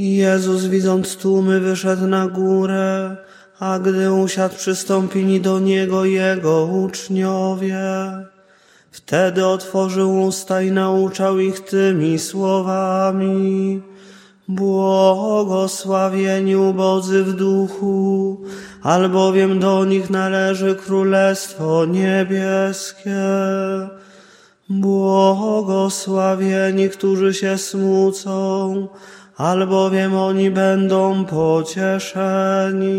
Jezus widząc tłumy wyszedł na górę, a gdy usiadł przystąpili do Niego Jego uczniowie. Wtedy otworzył usta i nauczał ich tymi słowami. Błogosławieni ubodzy w duchu, albowiem do nich należy Królestwo Niebieskie. Błogosławieni, którzy się smucą, albowiem oni będą pocieszeni.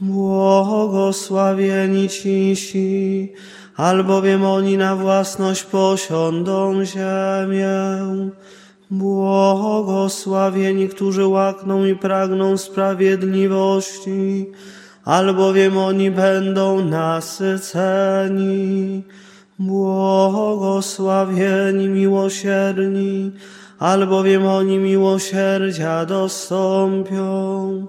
Błogosławieni cisi, albowiem oni na własność posiądą ziemię. Błogosławieni, którzy łakną i pragną sprawiedliwości, albowiem oni będą nasyceni. Błogosławieni miłosierni, albowiem oni miłosierdzia dostąpią.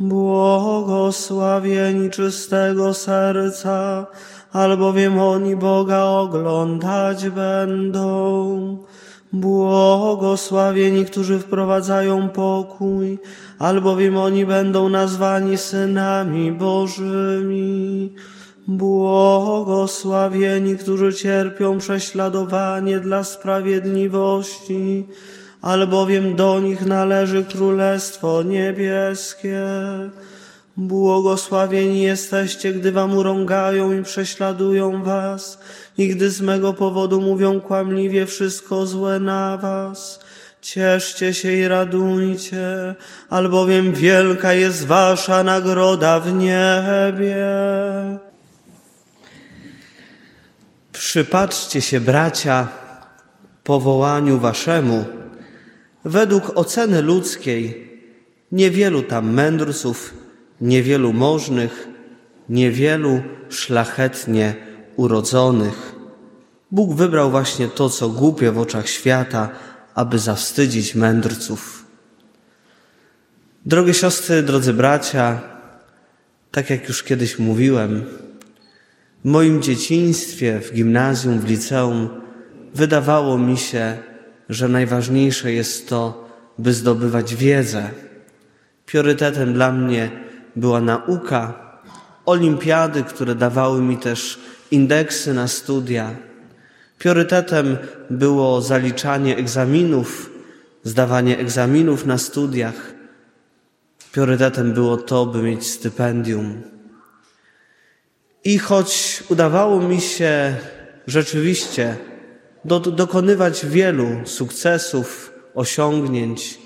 Błogosławieni czystego serca, albowiem oni Boga oglądać będą. Błogosławieni, którzy wprowadzają pokój, albowiem oni będą nazwani synami Bożymi. Błogosławieni, którzy cierpią prześladowanie dla sprawiedliwości, albowiem do nich należy Królestwo Niebieskie. Błogosławieni jesteście, gdy wam urągają i prześladują was, i gdy z mego powodu mówią kłamliwie wszystko złe na was. Cieszcie się i radujcie, albowiem wielka jest wasza nagroda w niebie. Przypatrzcie się, bracia, powołaniu waszemu. Według oceny ludzkiej, niewielu tam mędrców, niewielu możnych, niewielu szlachetnie urodzonych. Bóg wybrał właśnie to, co głupie w oczach świata, aby zawstydzić mędrców. Drogie siostry, drodzy bracia, tak jak już kiedyś mówiłem, w moim dzieciństwie, w gimnazjum, w liceum, wydawało mi się, że najważniejsze jest to, by zdobywać wiedzę. Priorytetem dla mnie była nauka, olimpiady, które dawały mi też indeksy na studia. Priorytetem było zaliczanie egzaminów, zdawanie egzaminów na studiach. Priorytetem było to, by mieć stypendium. I choć udawało mi się rzeczywiście do, dokonywać wielu sukcesów, osiągnięć,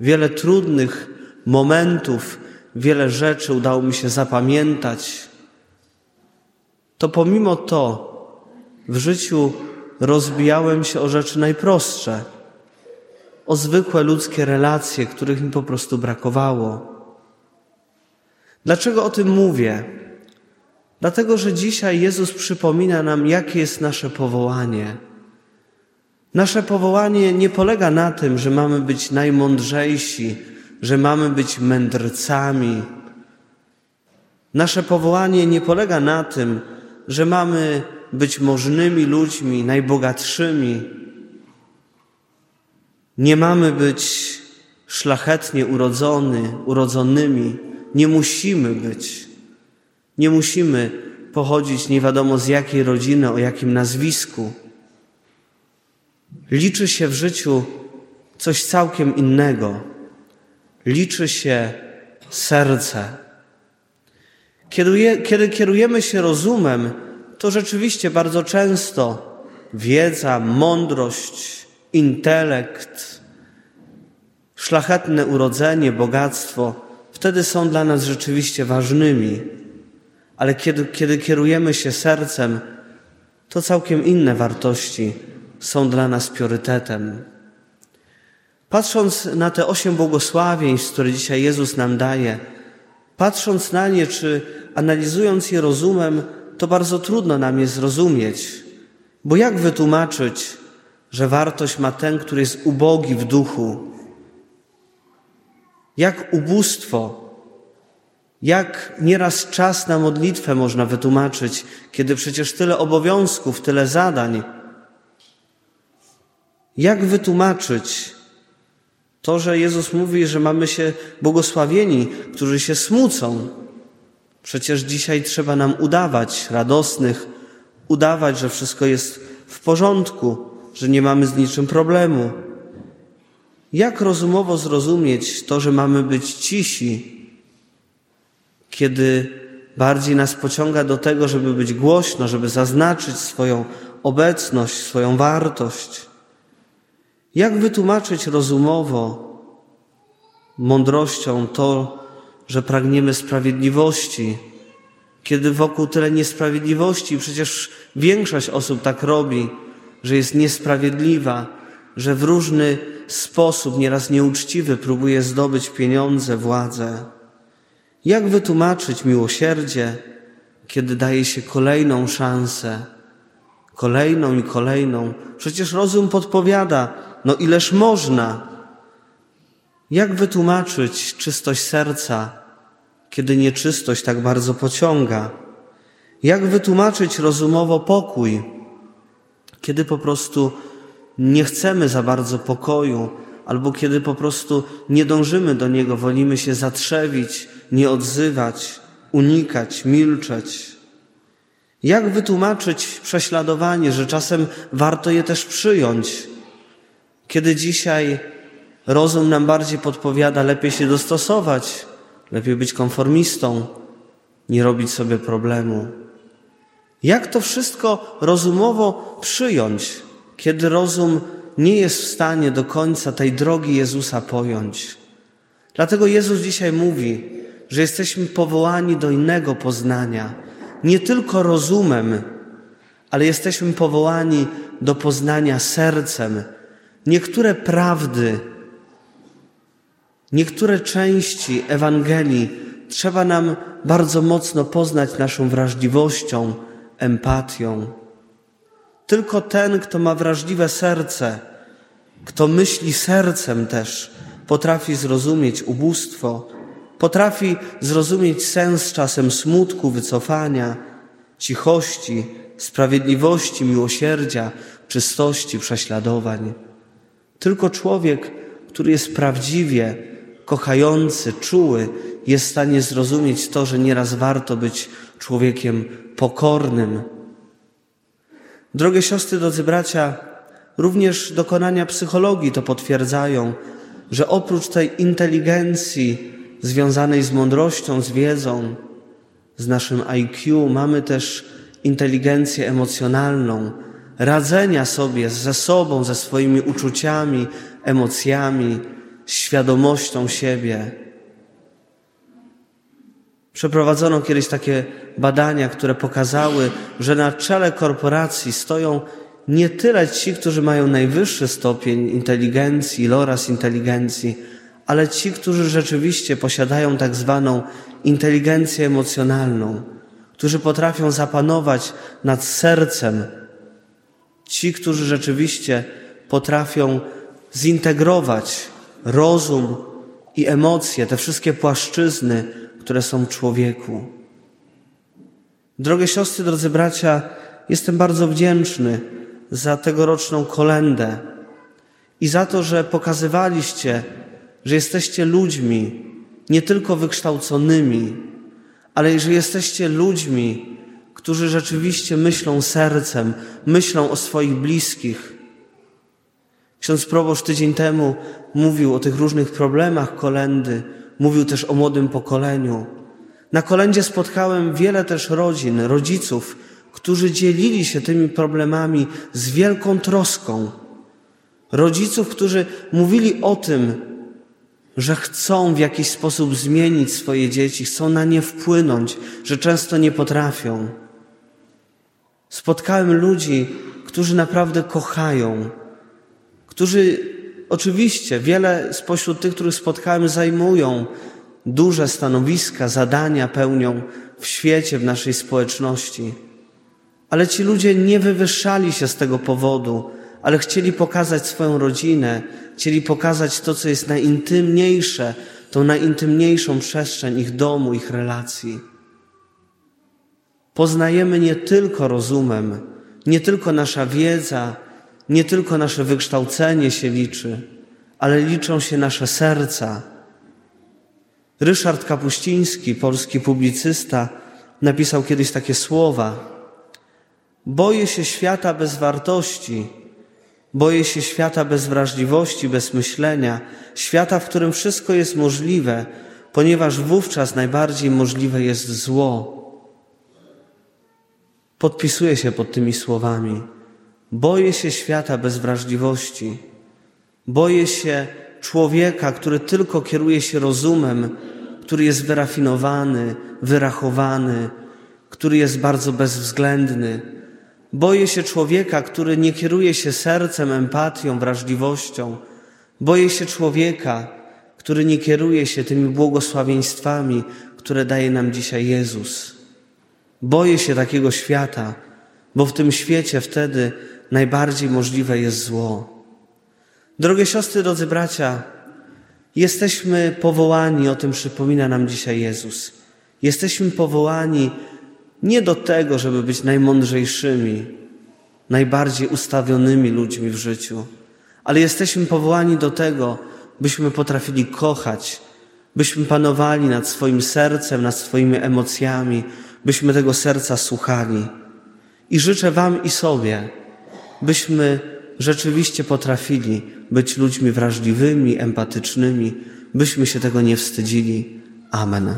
wiele trudnych momentów, wiele rzeczy udało mi się zapamiętać, to pomimo to w życiu rozbijałem się o rzeczy najprostsze, o zwykłe ludzkie relacje, których mi po prostu brakowało. Dlaczego o tym mówię? Dlatego, że dzisiaj Jezus przypomina nam, jakie jest nasze powołanie. Nasze powołanie nie polega na tym, że mamy być najmądrzejsi, że mamy być mędrcami. Nasze powołanie nie polega na tym, że mamy być możnymi ludźmi, najbogatszymi. Nie mamy być szlachetnie urodzony, urodzonymi. Nie musimy być. Nie musimy pochodzić nie wiadomo z jakiej rodziny, o jakim nazwisku. Liczy się w życiu coś całkiem innego. Liczy się serce. Kiedy, je, kiedy kierujemy się rozumem, to rzeczywiście bardzo często wiedza, mądrość, intelekt, szlachetne urodzenie, bogactwo, wtedy są dla nas rzeczywiście ważnymi. Ale kiedy, kiedy kierujemy się sercem, to całkiem inne wartości są dla nas priorytetem. Patrząc na te osiem błogosławieństw, które dzisiaj Jezus nam daje, patrząc na nie, czy analizując je rozumem, to bardzo trudno nam je zrozumieć. Bo jak wytłumaczyć, że wartość ma ten, który jest ubogi w duchu? Jak ubóstwo jak nieraz czas na modlitwę można wytłumaczyć, kiedy przecież tyle obowiązków, tyle zadań? Jak wytłumaczyć To, że Jezus mówi, że mamy się błogosławieni, którzy się smucą. Przecież dzisiaj trzeba nam udawać radosnych, udawać, że wszystko jest w porządku, że nie mamy z niczym problemu. Jak rozumowo zrozumieć to, że mamy być cisi, kiedy bardziej nas pociąga do tego, żeby być głośno, żeby zaznaczyć swoją obecność, swoją wartość? Jak wytłumaczyć rozumowo, mądrością to, że pragniemy sprawiedliwości, kiedy wokół tyle niesprawiedliwości, przecież większość osób tak robi, że jest niesprawiedliwa, że w różny sposób, nieraz nieuczciwy, próbuje zdobyć pieniądze, władzę. Jak wytłumaczyć miłosierdzie, kiedy daje się kolejną szansę, kolejną i kolejną? Przecież rozum podpowiada, no ileż można. Jak wytłumaczyć czystość serca, kiedy nieczystość tak bardzo pociąga? Jak wytłumaczyć rozumowo pokój, kiedy po prostu nie chcemy za bardzo pokoju, albo kiedy po prostu nie dążymy do niego, wolimy się zatrzewić, nie odzywać, unikać, milczeć? Jak wytłumaczyć prześladowanie, że czasem warto je też przyjąć? Kiedy dzisiaj rozum nam bardziej podpowiada, lepiej się dostosować, lepiej być konformistą, nie robić sobie problemu. Jak to wszystko rozumowo przyjąć, kiedy rozum nie jest w stanie do końca tej drogi Jezusa pojąć? Dlatego Jezus dzisiaj mówi, że jesteśmy powołani do innego poznania, nie tylko rozumem, ale jesteśmy powołani do poznania sercem. Niektóre prawdy, niektóre części Ewangelii trzeba nam bardzo mocno poznać naszą wrażliwością, empatią. Tylko ten, kto ma wrażliwe serce, kto myśli sercem też, potrafi zrozumieć ubóstwo, potrafi zrozumieć sens czasem smutku, wycofania, cichości, sprawiedliwości, miłosierdzia, czystości, prześladowań. Tylko człowiek, który jest prawdziwie kochający, czuły, jest w stanie zrozumieć to, że nieraz warto być człowiekiem pokornym. Drogie siostry, drodzy bracia, również dokonania psychologii to potwierdzają, że oprócz tej inteligencji związanej z mądrością, z wiedzą, z naszym IQ, mamy też inteligencję emocjonalną, radzenia sobie ze sobą, ze swoimi uczuciami, emocjami, świadomością siebie. Przeprowadzono kiedyś takie badania, które pokazały, że na czele korporacji stoją nie tyle ci, którzy mają najwyższy stopień inteligencji, loras inteligencji, ale ci, którzy rzeczywiście posiadają tak zwaną inteligencję emocjonalną, którzy potrafią zapanować nad sercem, ci, którzy rzeczywiście potrafią zintegrować rozum i emocje, te wszystkie płaszczyzny, które są w człowieku. Drogie siostry, drodzy bracia, jestem bardzo wdzięczny za tegoroczną kolendę i za to, że pokazywaliście, że jesteście ludźmi nie tylko wykształconymi, ale że jesteście ludźmi, którzy rzeczywiście myślą sercem, myślą o swoich bliskich. Ksiądz proboszcz tydzień temu mówił o tych różnych problemach kolendy, mówił też o młodym pokoleniu. Na kolendzie spotkałem wiele też rodzin, rodziców, którzy dzielili się tymi problemami z wielką troską. Rodziców, którzy mówili o tym, że chcą w jakiś sposób zmienić swoje dzieci, chcą na nie wpłynąć, że często nie potrafią. Spotkałem ludzi, którzy naprawdę kochają, którzy oczywiście wiele spośród tych, których spotkałem, zajmują duże stanowiska, zadania pełnią w świecie, w naszej społeczności. Ale ci ludzie nie wywyższali się z tego powodu, ale chcieli pokazać swoją rodzinę, chcieli pokazać to, co jest najintymniejsze, tą najintymniejszą przestrzeń ich domu, ich relacji. Poznajemy nie tylko rozumem, nie tylko nasza wiedza, nie tylko nasze wykształcenie się liczy, ale liczą się nasze serca. Ryszard Kapuściński, polski publicysta, napisał kiedyś takie słowa: Boję się świata bez wartości, boję się świata bez wrażliwości, bez myślenia, świata, w którym wszystko jest możliwe, ponieważ wówczas najbardziej możliwe jest zło. Podpisuję się pod tymi słowami. Boję się świata bez wrażliwości. Boję się człowieka, który tylko kieruje się rozumem, który jest wyrafinowany, wyrachowany, który jest bardzo bezwzględny. Boję się człowieka, który nie kieruje się sercem, empatią, wrażliwością. Boję się człowieka, który nie kieruje się tymi błogosławieństwami, które daje nam dzisiaj Jezus. Boję się takiego świata, bo w tym świecie wtedy najbardziej możliwe jest zło. Drogie siostry, drodzy bracia, jesteśmy powołani, o tym przypomina nam dzisiaj Jezus. Jesteśmy powołani nie do tego, żeby być najmądrzejszymi, najbardziej ustawionymi ludźmi w życiu, ale jesteśmy powołani do tego, byśmy potrafili kochać, byśmy panowali nad swoim sercem, nad swoimi emocjami, byśmy tego serca słuchali. I życzę Wam i sobie, byśmy rzeczywiście potrafili być ludźmi wrażliwymi, empatycznymi, byśmy się tego nie wstydzili. Amen.